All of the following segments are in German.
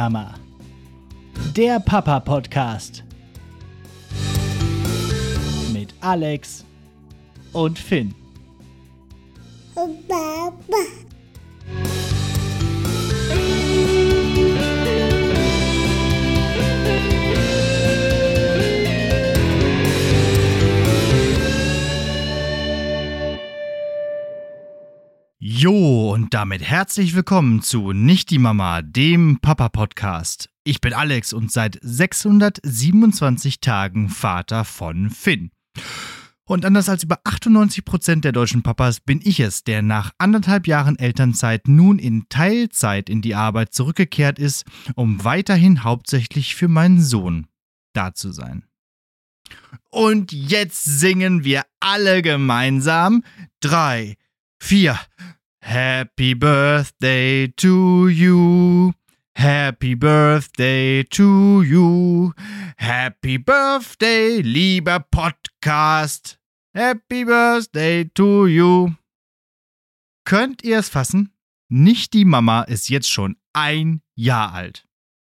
Mama. Der Papa Podcast. Mit Alex und Finn. Baba. Jo, und damit herzlich willkommen zu Nicht die Mama, dem Papa-Podcast. Ich bin Alex und seit 627 Tagen Vater von Finn. Und anders als über 98 Prozent der deutschen Papas bin ich es, der nach anderthalb Jahren Elternzeit nun in Teilzeit in die Arbeit zurückgekehrt ist, um weiterhin hauptsächlich für meinen Sohn da zu sein. Und jetzt singen wir alle gemeinsam. Drei, vier. Happy Birthday to you. Happy Birthday to you. Happy Birthday, lieber Podcast. Happy Birthday to you. Könnt ihr es fassen? Nicht die Mama ist jetzt schon ein Jahr alt.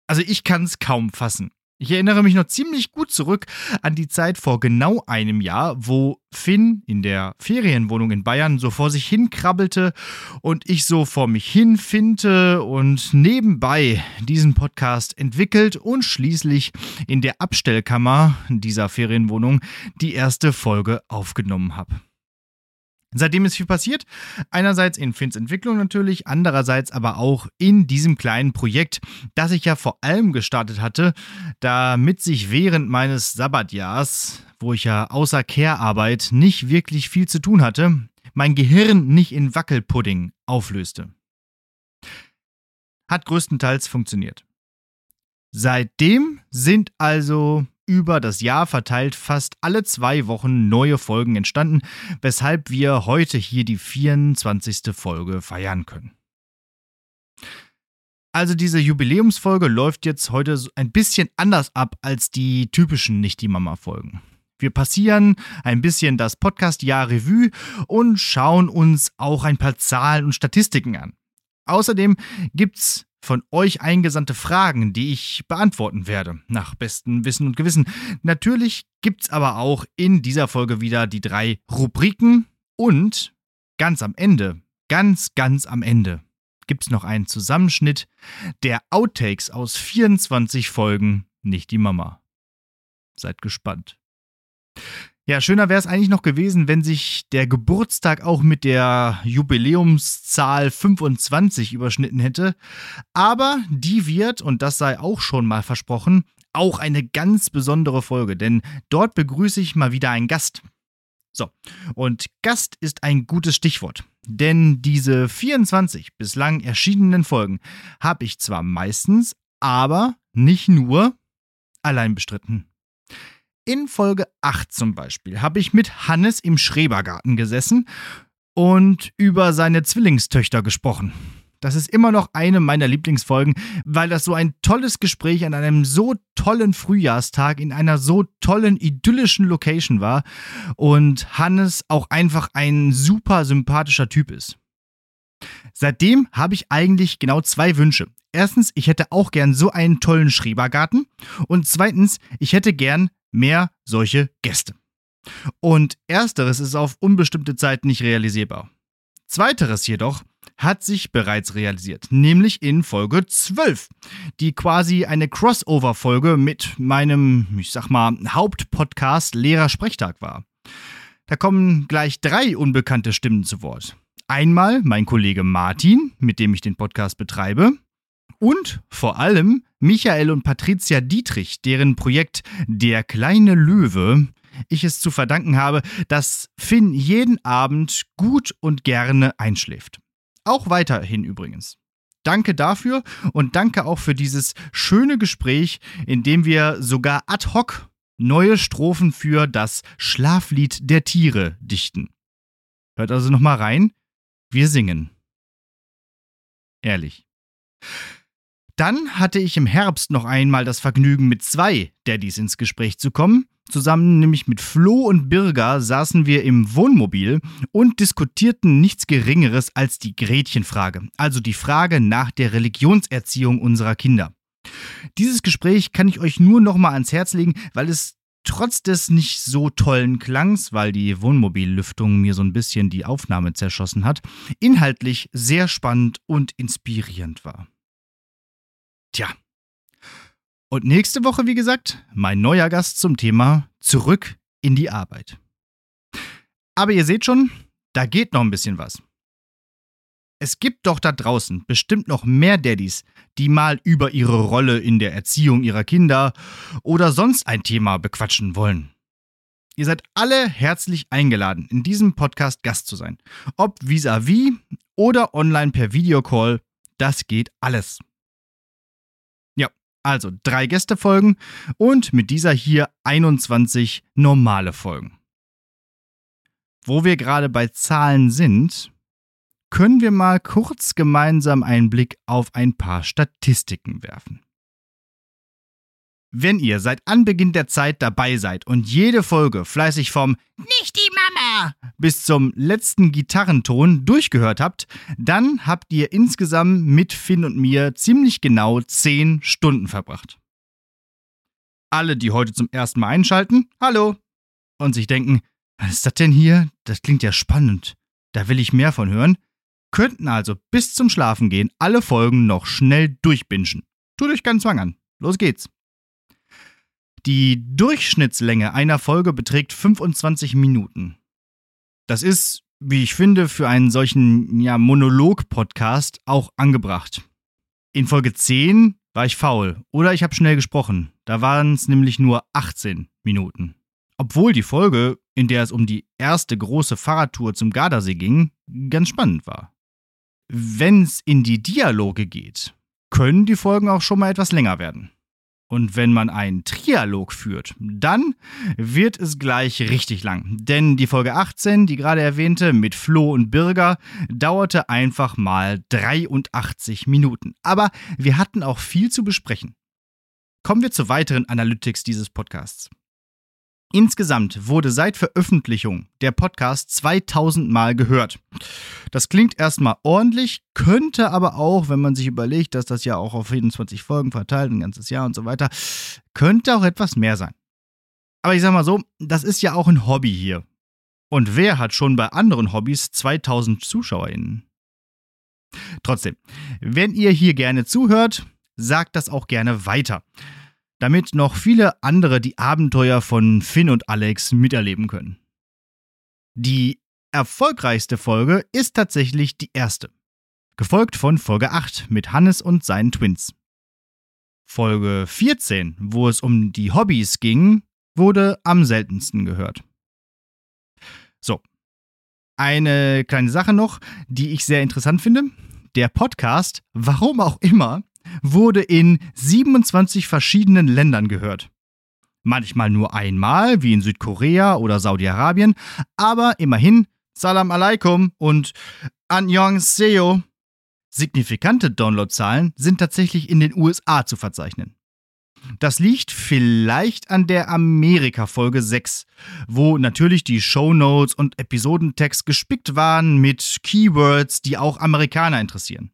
Also ich kann es kaum fassen. Ich erinnere mich noch ziemlich gut zurück an die Zeit vor genau einem Jahr, wo Finn in der Ferienwohnung in Bayern so vor sich hin krabbelte und ich so vor mich hin finte und nebenbei diesen Podcast entwickelt und schließlich in der Abstellkammer dieser Ferienwohnung die erste Folge aufgenommen habe. Seitdem ist viel passiert. Einerseits in Finns Entwicklung natürlich, andererseits aber auch in diesem kleinen Projekt, das ich ja vor allem gestartet hatte, damit sich während meines Sabbatjahrs, wo ich ja außer Care-Arbeit nicht wirklich viel zu tun hatte, mein Gehirn nicht in Wackelpudding auflöste. Hat größtenteils funktioniert. Seitdem sind also über das Jahr verteilt fast alle zwei Wochen neue Folgen entstanden, weshalb wir heute hier die 24. Folge feiern können. Also diese Jubiläumsfolge läuft jetzt heute ein bisschen anders ab als die typischen Nicht-die-Mama-Folgen. Wir passieren ein bisschen das Podcast-Jahr Revue und schauen uns auch ein paar Zahlen und Statistiken an. Außerdem gibt's von euch eingesandte Fragen, die ich beantworten werde, nach bestem Wissen und Gewissen. Natürlich gibt's aber auch in dieser Folge wieder die drei Rubriken und ganz am Ende, ganz, ganz am Ende, gibt's noch einen Zusammenschnitt der Outtakes aus 24 Folgen, nicht die Mama. Seid gespannt. Ja, schöner wäre es eigentlich noch gewesen, wenn sich der Geburtstag auch mit der Jubiläumszahl 25 überschnitten hätte. Aber die wird, und das sei auch schon mal versprochen, auch eine ganz besondere Folge, denn dort begrüße ich mal wieder einen Gast. So, und Gast ist ein gutes Stichwort, denn diese 24 bislang erschienenen Folgen habe ich zwar meistens, aber nicht nur allein bestritten. In Folge 8 zum Beispiel habe ich mit Hannes im Schrebergarten gesessen und über seine Zwillingstöchter gesprochen. Das ist immer noch eine meiner Lieblingsfolgen, weil das so ein tolles Gespräch an einem so tollen Frühjahrstag in einer so tollen idyllischen Location war und Hannes auch einfach ein super sympathischer Typ ist. Seitdem habe ich eigentlich genau zwei Wünsche. Erstens, ich hätte auch gern so einen tollen Schrebergarten und zweitens, ich hätte gern mehr solche Gäste. Und ersteres ist auf unbestimmte Zeit nicht realisierbar. Zweiteres jedoch hat sich bereits realisiert, nämlich in Folge 12, die quasi eine Crossover-Folge mit meinem, ich sag mal, Hauptpodcast Lehrer Sprechtag war. Da kommen gleich drei unbekannte Stimmen zu Wort. Einmal mein Kollege Martin, mit dem ich den Podcast betreibe, und vor allem Michael und Patricia Dietrich, deren Projekt Der kleine Löwe ich es zu verdanken habe, dass Finn jeden Abend gut und gerne einschläft. Auch weiterhin übrigens. Danke dafür und danke auch für dieses schöne Gespräch, in dem wir sogar ad hoc neue Strophen für das Schlaflied der Tiere dichten. Hört also nochmal rein. Wir singen. Ehrlich. Dann hatte ich im Herbst noch einmal das Vergnügen, mit zwei Daddys ins Gespräch zu kommen. Zusammen nämlich mit Flo und Birger saßen wir im Wohnmobil und diskutierten nichts Geringeres als die Gretchenfrage, also die Frage nach der Religionserziehung unserer Kinder. Dieses Gespräch kann ich euch nur noch mal ans Herz legen, weil es trotz des nicht so tollen Klangs, weil die Wohnmobillüftung mir so ein bisschen die Aufnahme zerschossen hat, inhaltlich sehr spannend und inspirierend war. Tja. Und nächste Woche, wie gesagt, mein neuer Gast zum Thema Zurück in die Arbeit. Aber ihr seht schon, da geht noch ein bisschen was. Es gibt doch da draußen bestimmt noch mehr Daddys, die mal über ihre Rolle in der Erziehung ihrer Kinder oder sonst ein Thema bequatschen wollen. Ihr seid alle herzlich eingeladen, in diesem Podcast Gast zu sein. Ob vis-à-vis -vis oder online per Videocall, das geht alles. Also drei Gästefolgen und mit dieser hier 21 normale Folgen. Wo wir gerade bei Zahlen sind, können wir mal kurz gemeinsam einen Blick auf ein paar Statistiken werfen. Wenn ihr seit Anbeginn der Zeit dabei seid und jede Folge fleißig vom Nicht die Bis zum letzten Gitarrenton durchgehört habt, dann habt ihr insgesamt mit Finn und mir ziemlich genau 10 Stunden verbracht. Alle, die heute zum ersten Mal einschalten, hallo! Und sich denken, was ist das denn hier? Das klingt ja spannend. Da will ich mehr von hören könnten also bis zum Schlafengehen alle Folgen noch schnell durchbingen. Tut euch keinen Zwang an. Los geht's. Die Durchschnittslänge einer Folge beträgt 25 Minuten. Das ist, wie ich finde, für einen solchen ja, Monolog-Podcast auch angebracht. In Folge 10 war ich faul oder ich habe schnell gesprochen. Da waren es nämlich nur 18 Minuten. Obwohl die Folge, in der es um die erste große Fahrradtour zum Gardasee ging, ganz spannend war. Wenn es in die Dialoge geht, können die Folgen auch schon mal etwas länger werden. Und wenn man einen Trialog führt, dann wird es gleich richtig lang. Denn die Folge 18, die gerade erwähnte, mit Flo und Birger, dauerte einfach mal 83 Minuten. Aber wir hatten auch viel zu besprechen. Kommen wir zu weiteren Analytics dieses Podcasts. Insgesamt wurde seit Veröffentlichung der Podcast 2000 Mal gehört. Das klingt erstmal ordentlich, könnte aber auch, wenn man sich überlegt, dass das ja auch auf 24 Folgen verteilt, ein ganzes Jahr und so weiter, könnte auch etwas mehr sein. Aber ich sag mal so, das ist ja auch ein Hobby hier. Und wer hat schon bei anderen Hobbys 2000 ZuschauerInnen? Trotzdem, wenn ihr hier gerne zuhört, sagt das auch gerne weiter damit noch viele andere die Abenteuer von Finn und Alex miterleben können. Die erfolgreichste Folge ist tatsächlich die erste, gefolgt von Folge 8 mit Hannes und seinen Twins. Folge 14, wo es um die Hobbys ging, wurde am seltensten gehört. So, eine kleine Sache noch, die ich sehr interessant finde. Der Podcast, warum auch immer, wurde in 27 verschiedenen Ländern gehört. Manchmal nur einmal, wie in Südkorea oder Saudi-Arabien, aber immerhin Salam alaikum und Annyeonghaseyo. Signifikante Downloadzahlen sind tatsächlich in den USA zu verzeichnen. Das liegt vielleicht an der Amerika-Folge 6, wo natürlich die Shownotes und Episodentext gespickt waren mit Keywords, die auch Amerikaner interessieren.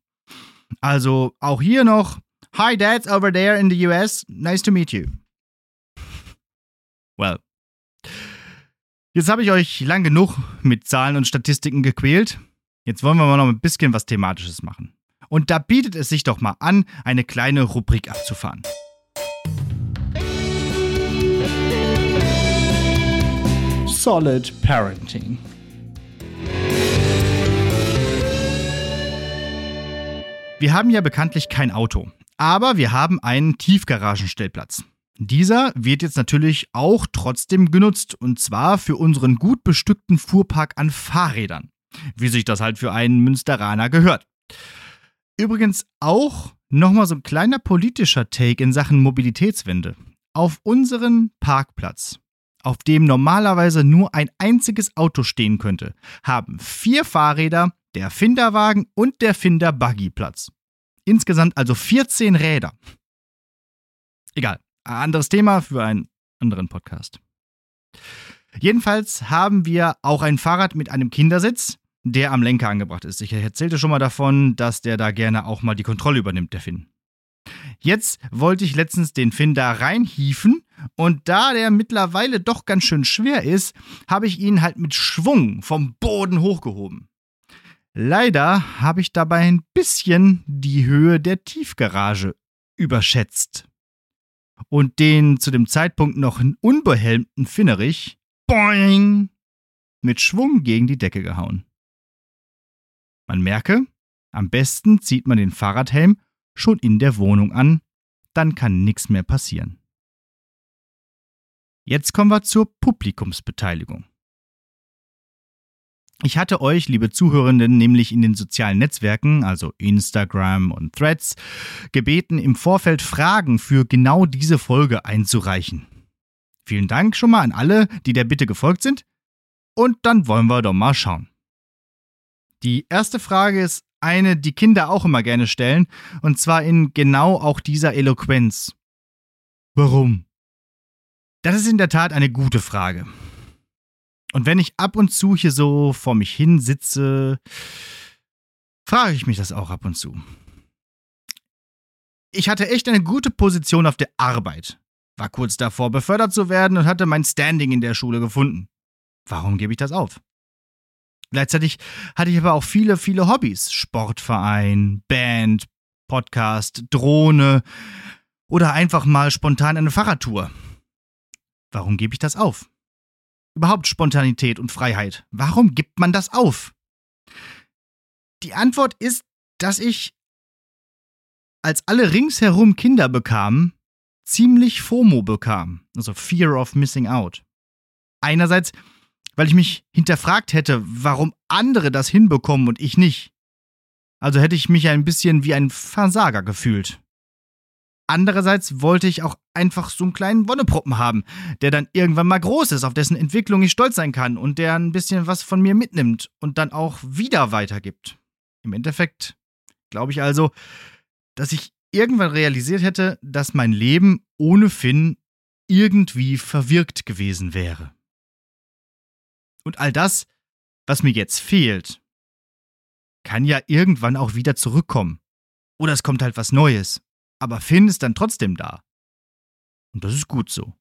Also auch hier noch, Hi Dads over there in the US, nice to meet you. Well. Jetzt habe ich euch lang genug mit Zahlen und Statistiken gequält. Jetzt wollen wir mal noch ein bisschen was Thematisches machen. Und da bietet es sich doch mal an, eine kleine Rubrik abzufahren. Solid Parenting. Wir haben ja bekanntlich kein Auto, aber wir haben einen Tiefgaragenstellplatz. Dieser wird jetzt natürlich auch trotzdem genutzt und zwar für unseren gut bestückten Fuhrpark an Fahrrädern, wie sich das halt für einen Münsteraner gehört. Übrigens auch nochmal so ein kleiner politischer Take in Sachen Mobilitätswende. Auf unseren Parkplatz, auf dem normalerweise nur ein einziges Auto stehen könnte, haben vier Fahrräder der Finderwagen und der Finder Buggy Platz. Insgesamt also 14 Räder. Egal, anderes Thema für einen anderen Podcast. Jedenfalls haben wir auch ein Fahrrad mit einem Kindersitz, der am Lenker angebracht ist. Ich erzählte schon mal davon, dass der da gerne auch mal die Kontrolle übernimmt, der Finn. Jetzt wollte ich letztens den Finn da reinhieven und da der mittlerweile doch ganz schön schwer ist, habe ich ihn halt mit Schwung vom Boden hochgehoben. Leider habe ich dabei ein bisschen die Höhe der Tiefgarage überschätzt und den zu dem Zeitpunkt noch unbehelmten Finnerich boing, mit Schwung gegen die Decke gehauen. Man merke, am besten zieht man den Fahrradhelm schon in der Wohnung an, dann kann nichts mehr passieren. Jetzt kommen wir zur Publikumsbeteiligung. Ich hatte euch, liebe Zuhörenden, nämlich in den sozialen Netzwerken, also Instagram und Threads, gebeten, im Vorfeld Fragen für genau diese Folge einzureichen. Vielen Dank schon mal an alle, die der Bitte gefolgt sind. Und dann wollen wir doch mal schauen. Die erste Frage ist eine, die Kinder auch immer gerne stellen, und zwar in genau auch dieser Eloquenz. Warum? Das ist in der Tat eine gute Frage. Und wenn ich ab und zu hier so vor mich hin sitze, frage ich mich das auch ab und zu. Ich hatte echt eine gute Position auf der Arbeit, war kurz davor, befördert zu werden und hatte mein Standing in der Schule gefunden. Warum gebe ich das auf? Gleichzeitig hatte ich aber auch viele, viele Hobbys. Sportverein, Band, Podcast, Drohne oder einfach mal spontan eine Fahrradtour. Warum gebe ich das auf? Überhaupt Spontanität und Freiheit. Warum gibt man das auf? Die Antwort ist, dass ich, als alle ringsherum Kinder bekamen, ziemlich FOMO bekam, also Fear of Missing Out. Einerseits, weil ich mich hinterfragt hätte, warum andere das hinbekommen und ich nicht. Also hätte ich mich ein bisschen wie ein Versager gefühlt. Andererseits wollte ich auch einfach so einen kleinen Wonneproppen haben, der dann irgendwann mal groß ist, auf dessen Entwicklung ich stolz sein kann und der ein bisschen was von mir mitnimmt und dann auch wieder weitergibt. Im Endeffekt glaube ich also, dass ich irgendwann realisiert hätte, dass mein Leben ohne Finn irgendwie verwirkt gewesen wäre. Und all das, was mir jetzt fehlt, kann ja irgendwann auch wieder zurückkommen. Oder es kommt halt was Neues aber Finn ist dann trotzdem da. Und das ist gut so.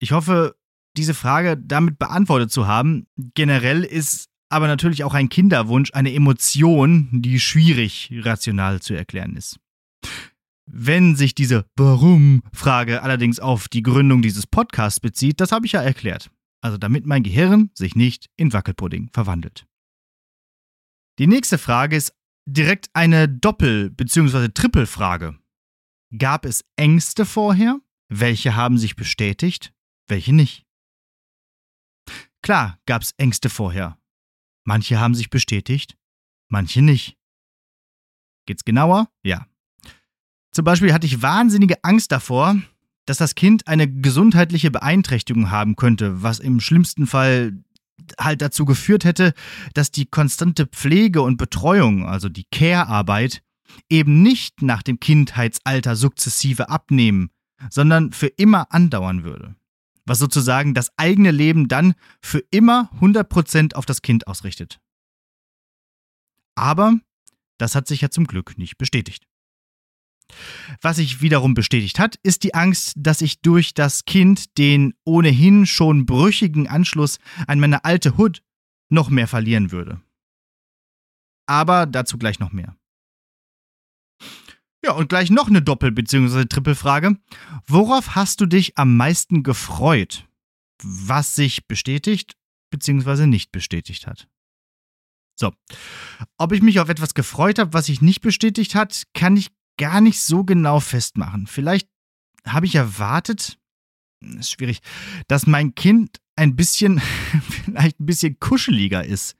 Ich hoffe, diese Frage damit beantwortet zu haben. Generell ist aber natürlich auch ein Kinderwunsch eine Emotion, die schwierig rational zu erklären ist. Wenn sich diese Warum-Frage allerdings auf die Gründung dieses Podcasts bezieht, das habe ich ja erklärt. Also damit mein Gehirn sich nicht in Wackelpudding verwandelt. Die nächste Frage ist direkt eine Doppel- bzw. Trippelfrage. Gab es Ängste vorher? Welche haben sich bestätigt? Welche nicht? Klar gab es Ängste vorher. Manche haben sich bestätigt, manche nicht. Geht's genauer? Ja. Zum Beispiel hatte ich wahnsinnige Angst davor, dass das Kind eine gesundheitliche Beeinträchtigung haben könnte, was im schlimmsten Fall halt dazu geführt hätte, dass die konstante Pflege und Betreuung, also die Care-Arbeit, eben nicht nach dem Kindheitsalter sukzessive abnehmen, sondern für immer andauern würde. Was sozusagen das eigene Leben dann für immer 100% auf das Kind ausrichtet. Aber das hat sich ja zum Glück nicht bestätigt. Was sich wiederum bestätigt hat, ist die Angst, dass ich durch das Kind den ohnehin schon brüchigen Anschluss an meine alte Hood noch mehr verlieren würde. Aber dazu gleich noch mehr. Ja, und gleich noch eine Doppel- bzw. Trippelfrage. Worauf hast du dich am meisten gefreut? Was sich bestätigt bzw. nicht bestätigt hat? So. Ob ich mich auf etwas gefreut habe, was sich nicht bestätigt hat, kann ich gar nicht so genau festmachen. Vielleicht habe ich erwartet, ist schwierig, dass mein Kind ein bisschen, vielleicht ein bisschen kuscheliger ist.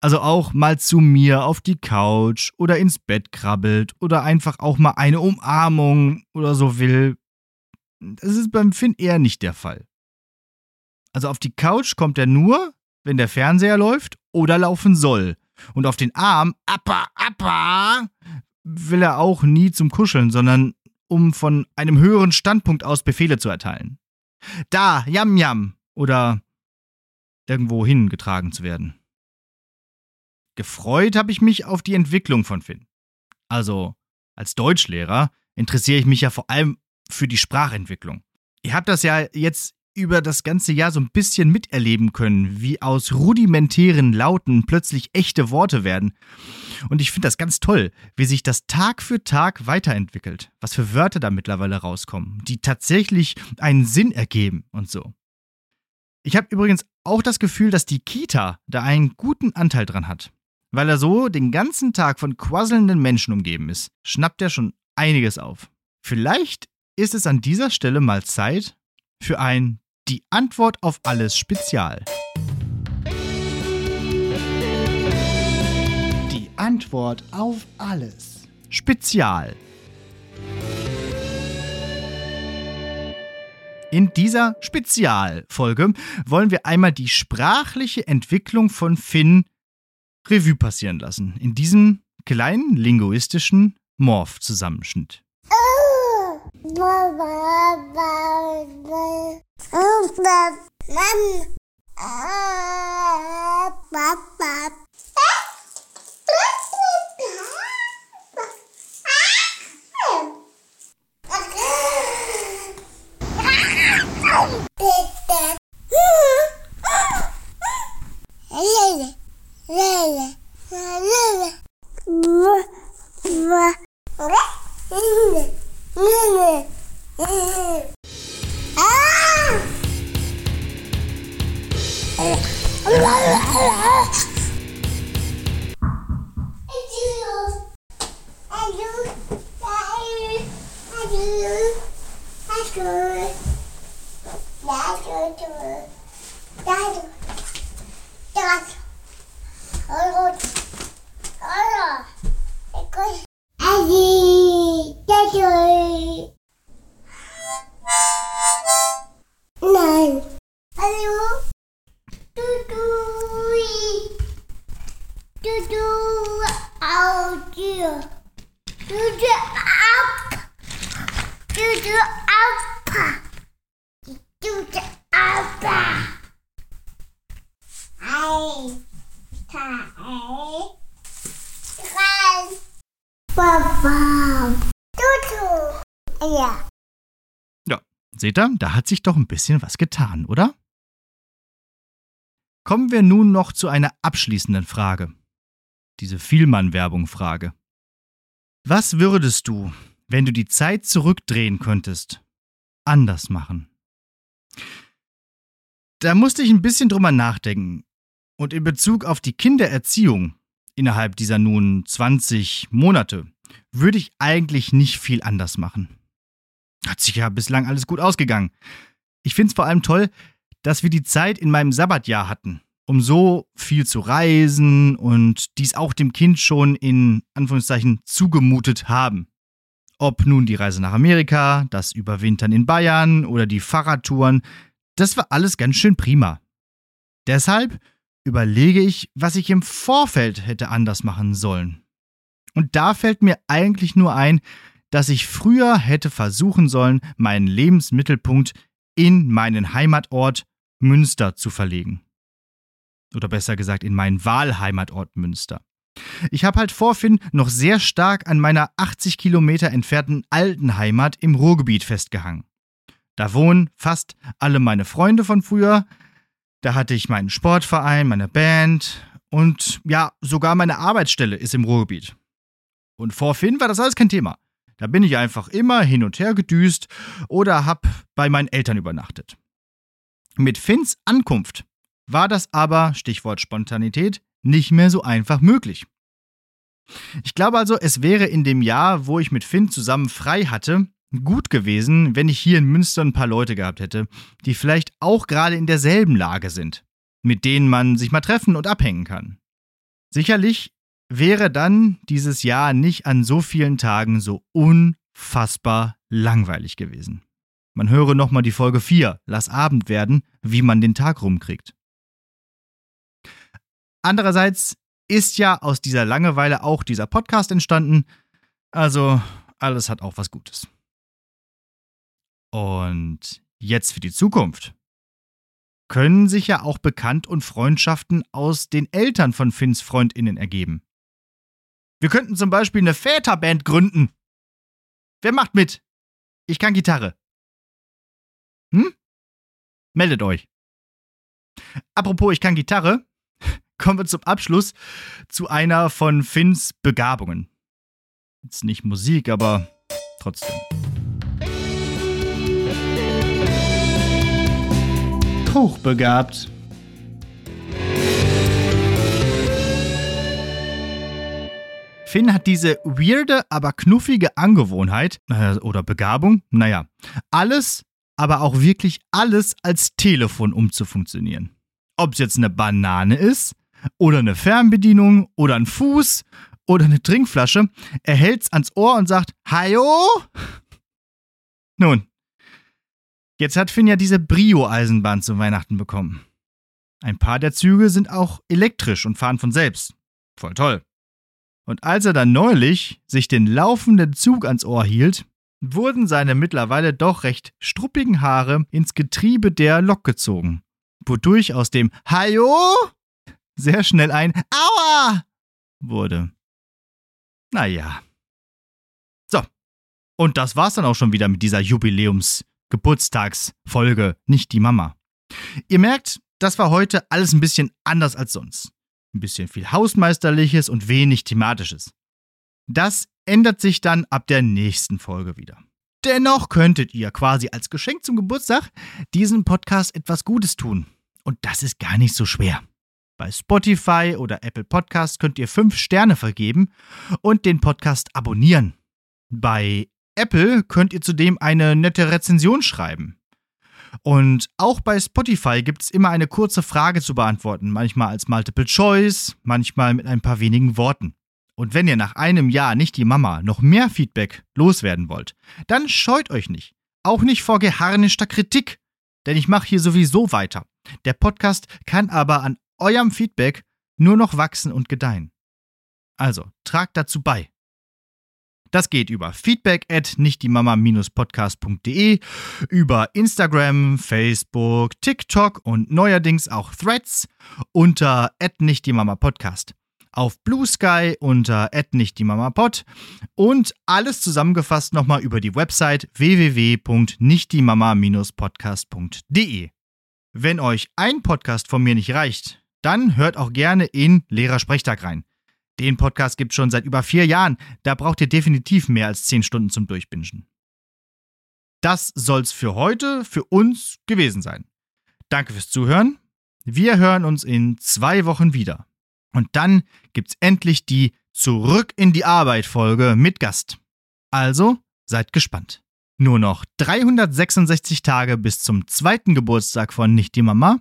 Also auch mal zu mir auf die Couch oder ins Bett krabbelt oder einfach auch mal eine Umarmung oder so will. Das ist beim Finn eher nicht der Fall. Also auf die Couch kommt er nur, wenn der Fernseher läuft oder laufen soll. Und auf den Arm, appa, appa, will er auch nie zum Kuscheln, sondern um von einem höheren Standpunkt aus Befehle zu erteilen. Da, jam, jam, oder irgendwo hingetragen zu werden. Gefreut habe ich mich auf die Entwicklung von Finn. Also Als Deutschlehrer interessiere ich mich ja vor allem für die Sprachentwicklung. Ihr habt das ja jetzt über das ganze Jahr so ein bisschen miterleben können, wie aus rudimentären Lauten plötzlich echte Worte werden. Und ich finde das ganz toll, wie sich das Tag für Tag weiterentwickelt, was für Wörter da mittlerweile rauskommen, die tatsächlich einen Sinn ergeben und so. Ich habe übrigens auch das Gefühl, dass die Kita da einen guten Anteil dran hat. Weil er so den ganzen Tag von quasselnden Menschen umgeben ist, schnappt er schon einiges auf. Vielleicht ist es an dieser Stelle mal Zeit für ein Die Antwort auf alles Spezial. Die Antwort auf alles. Spezial. In dieser Spezialfolge wollen wir einmal die sprachliche Entwicklung von Finn Revue passieren lassen. In diesem kleinen linguistischen Morph-Zusammenschnitt. 爸爸，爸爸，爸爸，妈妈。Seht ihr, da hat sich doch ein bisschen was getan, oder? Kommen wir nun noch zu einer abschließenden Frage. Diese Vielmann-Werbung-Frage. Was würdest du, wenn du die Zeit zurückdrehen könntest, anders machen? Da musste ich ein bisschen drüber nachdenken. Und in Bezug auf die Kindererziehung innerhalb dieser nun 20 Monate würde ich eigentlich nicht viel anders machen. Hat sich ja bislang alles gut ausgegangen. Ich finde es vor allem toll, dass wir die Zeit in meinem Sabbatjahr hatten, um so viel zu reisen und dies auch dem Kind schon in Anführungszeichen zugemutet haben. Ob nun die Reise nach Amerika, das Überwintern in Bayern oder die Fahrradtouren, das war alles ganz schön prima. Deshalb überlege ich, was ich im Vorfeld hätte anders machen sollen. Und da fällt mir eigentlich nur ein, dass ich früher hätte versuchen sollen, meinen Lebensmittelpunkt in meinen Heimatort Münster zu verlegen. Oder besser gesagt, in meinen Wahlheimatort Münster. Ich habe halt vor Finn noch sehr stark an meiner 80 Kilometer entfernten alten Heimat im Ruhrgebiet festgehangen. Da wohnen fast alle meine Freunde von früher. Da hatte ich meinen Sportverein, meine Band und ja, sogar meine Arbeitsstelle ist im Ruhrgebiet. Und vor Finn war das alles kein Thema. Da bin ich einfach immer hin und her gedüst oder hab bei meinen Eltern übernachtet. Mit Finns Ankunft war das aber, Stichwort Spontanität, nicht mehr so einfach möglich. Ich glaube also, es wäre in dem Jahr, wo ich mit Finn zusammen frei hatte, gut gewesen, wenn ich hier in Münster ein paar Leute gehabt hätte, die vielleicht auch gerade in derselben Lage sind, mit denen man sich mal treffen und abhängen kann. Sicherlich wäre dann dieses Jahr nicht an so vielen Tagen so unfassbar langweilig gewesen. Man höre nochmal die Folge 4, Lass Abend werden, wie man den Tag rumkriegt. Andererseits ist ja aus dieser Langeweile auch dieser Podcast entstanden, also alles hat auch was Gutes. Und jetzt für die Zukunft. Können sich ja auch Bekannt- und Freundschaften aus den Eltern von Finns FreundInnen ergeben. Wir könnten zum Beispiel eine Väterband gründen. Wer macht mit? Ich kann Gitarre. Hm? Meldet euch. Apropos, ich kann Gitarre. Kommen wir zum Abschluss zu einer von Finns Begabungen. Jetzt nicht Musik, aber trotzdem. Hochbegabt. Finn hat diese weirde, aber knuffige Angewohnheit äh, oder Begabung, naja, alles, aber auch wirklich alles als Telefon umzufunktionieren. Ob es jetzt eine Banane ist oder eine Fernbedienung oder ein Fuß oder eine Trinkflasche, er hält's ans Ohr und sagt, Hajo? Nun, jetzt hat Finn ja diese Brio-Eisenbahn zu Weihnachten bekommen. Ein paar der Züge sind auch elektrisch und fahren von selbst. Voll toll. Und als er dann neulich sich den laufenden Zug ans Ohr hielt, wurden seine mittlerweile doch recht struppigen Haare ins Getriebe der Lok gezogen, wodurch aus dem Hajo sehr schnell ein Aua wurde. Naja. So. Und das war's dann auch schon wieder mit dieser Jubiläums-Geburtstagsfolge, nicht die Mama. Ihr merkt, das war heute alles ein bisschen anders als sonst. Ein bisschen viel Hausmeisterliches und wenig Thematisches. Das ändert sich dann ab der nächsten Folge wieder. Dennoch könntet ihr quasi als Geschenk zum Geburtstag diesem Podcast etwas Gutes tun. Und das ist gar nicht so schwer. Bei Spotify oder Apple Podcast könnt ihr fünf Sterne vergeben und den Podcast abonnieren. Bei Apple könnt ihr zudem eine nette Rezension schreiben. Und auch bei Spotify gibt es immer eine kurze Frage zu beantworten, manchmal als Multiple Choice, manchmal mit ein paar wenigen Worten. Und wenn ihr nach einem Jahr nicht die Mama noch mehr Feedback loswerden wollt, dann scheut euch nicht. Auch nicht vor geharnischter Kritik. Denn ich mache hier sowieso weiter. Der Podcast kann aber an eurem Feedback nur noch wachsen und gedeihen. Also, tragt dazu bei. Das geht über feedback at nichtdiemama-podcast.de, über Instagram, Facebook, TikTok und neuerdings auch Threads unter at nichtdiemama-podcast. Auf Blue Sky unter nichtdiemama-pod und alles zusammengefasst nochmal über die Website www.nichtdiemama-podcast.de. Wenn euch ein Podcast von mir nicht reicht, dann hört auch gerne in Lehrersprechtag rein. Den Podcast gibt es schon seit über vier Jahren. Da braucht ihr definitiv mehr als zehn Stunden zum Durchbingen. Das soll's für heute, für uns gewesen sein. Danke fürs Zuhören. Wir hören uns in zwei Wochen wieder. Und dann gibt's endlich die Zurück in die Arbeit Folge mit Gast. Also seid gespannt. Nur noch 366 Tage bis zum zweiten Geburtstag von Nicht die Mama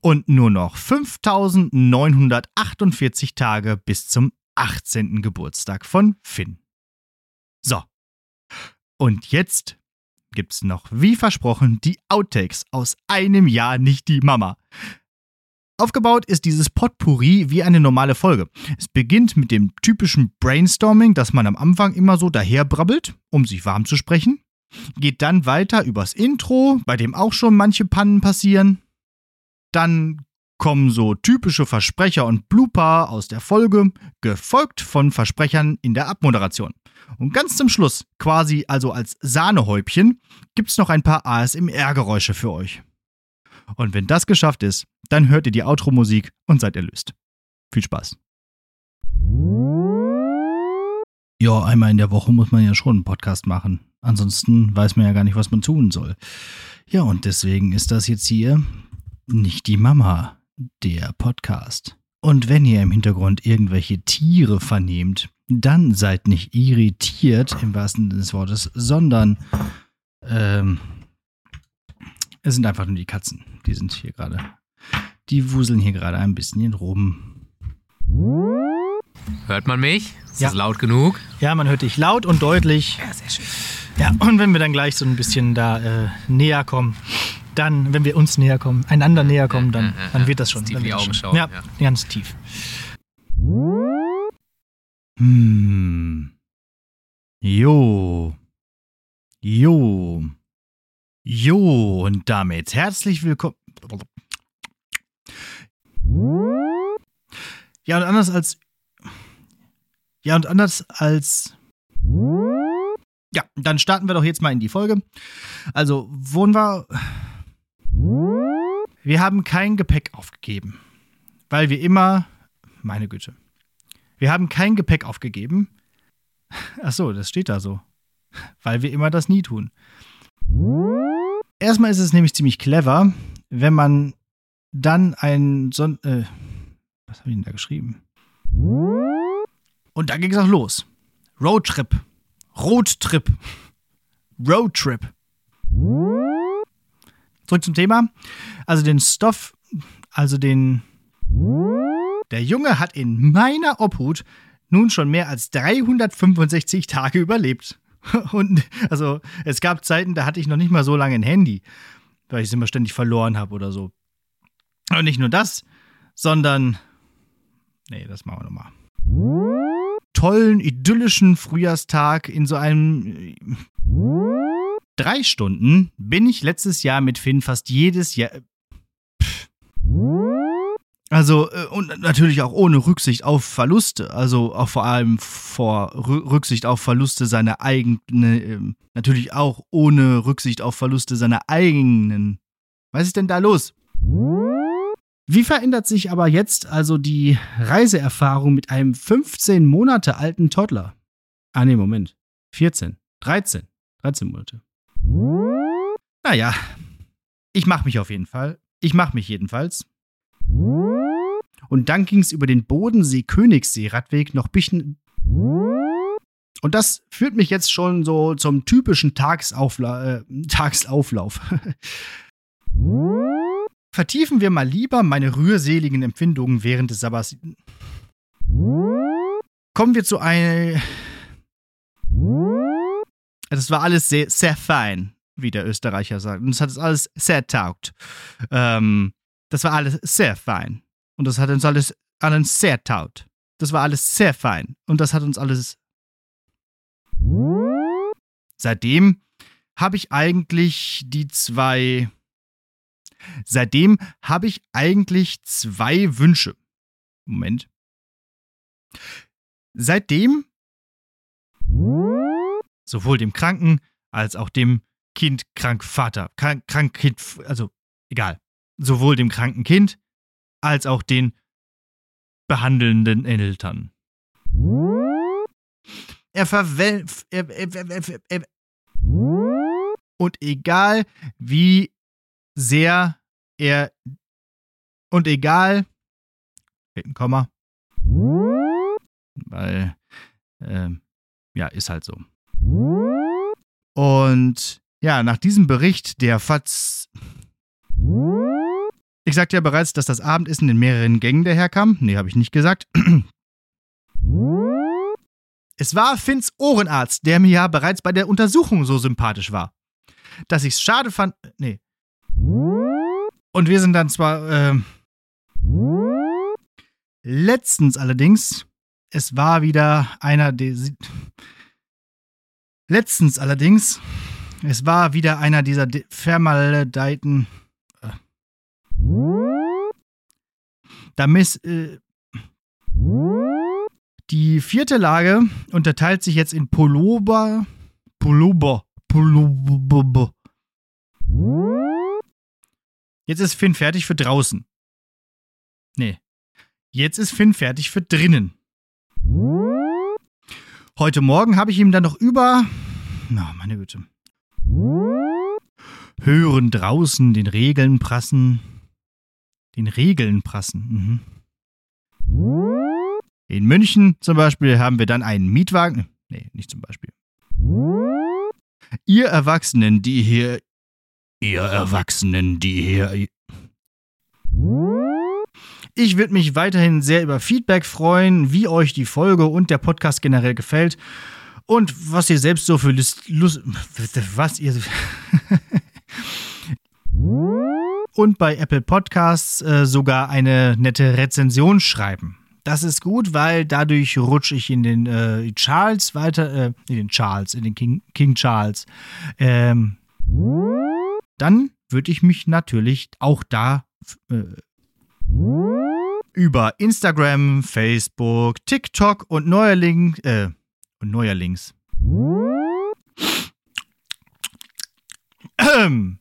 und nur noch 5948 Tage bis zum 18. Geburtstag von Finn. So. Und jetzt gibt's noch, wie versprochen, die Outtakes aus einem Jahr nicht die Mama. Aufgebaut ist dieses Potpourri wie eine normale Folge. Es beginnt mit dem typischen Brainstorming, das man am Anfang immer so daherbrabbelt, um sich warm zu sprechen. Geht dann weiter übers Intro, bei dem auch schon manche Pannen passieren. Dann kommen so typische Versprecher und Blooper aus der Folge, gefolgt von Versprechern in der Abmoderation. Und ganz zum Schluss, quasi also als Sahnehäubchen, gibt's noch ein paar ASMR-Geräusche für euch. Und wenn das geschafft ist, dann hört ihr die Outro-Musik und seid erlöst. Viel Spaß. Ja, einmal in der Woche muss man ja schon einen Podcast machen. Ansonsten weiß man ja gar nicht, was man tun soll. Ja, und deswegen ist das jetzt hier nicht die Mama, der Podcast. Und wenn ihr im Hintergrund irgendwelche Tiere vernehmt, dann seid nicht irritiert im wahrsten Sinne des Wortes, sondern ähm, es sind einfach nur die Katzen. Die sind hier gerade. Die wuseln hier gerade ein bisschen rum. Hört man mich? Ist Ja. das laut genug? Ja, man hört dich laut und deutlich. Ja, sehr schön. Ja, und wenn wir dann gleich so ein bisschen da äh, näher kommen, dann, wenn wir uns näher kommen, einander näher kommen, dann, dann wird das schon. Tief dann die Augen schauen, Ja, ja. ganz tief. Hm. Jo. Jo. Jo. Und damit herzlich willkommen. Ja, und anders als. Ja, und anders als. Ja, dann starten wir doch jetzt mal in die Folge. Also, wohnen wir. Wir haben kein Gepäck aufgegeben, weil wir immer. Meine Güte. Wir haben kein Gepäck aufgegeben. Ach so, das steht da so. Weil wir immer das nie tun. Erstmal ist es nämlich ziemlich clever, wenn man dann ein Son äh, was habe ich denn da geschrieben? Und da ging es auch los. Roadtrip. Roadtrip. Roadtrip. Zurück zum Thema. Also den Stoff, also den. Der Junge hat in meiner Obhut nun schon mehr als 365 Tage überlebt. Und also es gab Zeiten, da hatte ich noch nicht mal so lange ein Handy, weil ich es immer ständig verloren habe oder so. Und nicht nur das, sondern. Nee, das machen wir nochmal. Tollen, idyllischen Frühjahrstag in so einem. Drei Stunden bin ich letztes Jahr mit Finn fast jedes Jahr. Pff. Also, äh, und natürlich auch ohne Rücksicht auf Verluste. Also auch vor allem vor Rücksicht auf Verluste seiner eigenen, äh, natürlich auch ohne Rücksicht auf Verluste seiner eigenen. Was ist denn da los? Wie verändert sich aber jetzt also die Reiseerfahrung mit einem 15 Monate alten Toddler? Ah, nee, Moment. 14, 13, 13 Monate. Naja, ich mach mich auf jeden Fall. Ich mach mich jedenfalls. Und dann ging es über den Bodensee-Königssee-Radweg noch bisschen. Und das führt mich jetzt schon so zum typischen Tagsaufla äh, Tagsauflauf. Vertiefen wir mal lieber meine rührseligen Empfindungen während des Sabbats. Kommen wir zu einer. Das war alles sehr, sehr fein, wie der Österreicher sagt. Und es hat es alles sehr taugt. Ähm, das war alles sehr fein. Und das hat uns alles allen sehr taut. Das war alles sehr fein. Und das hat uns alles. Seitdem habe ich eigentlich die zwei. Seitdem habe ich eigentlich zwei Wünsche. Moment. Seitdem sowohl dem Kranken als auch dem Kind krank Vater, krank, krank Kind, also egal, sowohl dem kranken Kind als auch den behandelnden Eltern. Er verwel... Er, er, er, und egal wie sehr er... Und egal... Fehlt ein Komma. Weil... Äh, ja, ist halt so. Und ja, nach diesem Bericht der FATS ich sagte ja bereits, dass das Abendessen in mehreren Gängen daherkam. Nee, habe ich nicht gesagt. Es war Finns Ohrenarzt, der mir ja bereits bei der Untersuchung so sympathisch war. Dass ich's schade fand. Nee. Und wir sind dann zwar. Äh, letztens allerdings. Es war wieder einer der. Letztens allerdings. Es war wieder einer dieser vermaledeiten Da miss, äh, die vierte Lage unterteilt sich jetzt in Pullover, Pullover, Pullover. Jetzt ist Finn fertig für draußen. Nee. Jetzt ist Finn fertig für drinnen. Heute Morgen habe ich ihm dann noch über. Na, oh, meine Güte. Hören draußen den Regeln prassen den Regeln prassen. Mhm. In München zum Beispiel haben wir dann einen Mietwagen. Nee, nicht zum Beispiel. Ihr Erwachsenen, die hier. Ihr Erwachsenen, die hier. Ich würde mich weiterhin sehr über Feedback freuen, wie euch die Folge und der Podcast generell gefällt und was ihr selbst so für Lust, Lust was ihr und bei Apple Podcasts äh, sogar eine nette Rezension schreiben. Das ist gut, weil dadurch rutsche ich in den äh, Charles weiter, äh, in den Charles, in den King, King Charles. Ähm, dann würde ich mich natürlich auch da äh, über Instagram, Facebook, TikTok und Neuerling, äh, und Neuerlings. Ähm.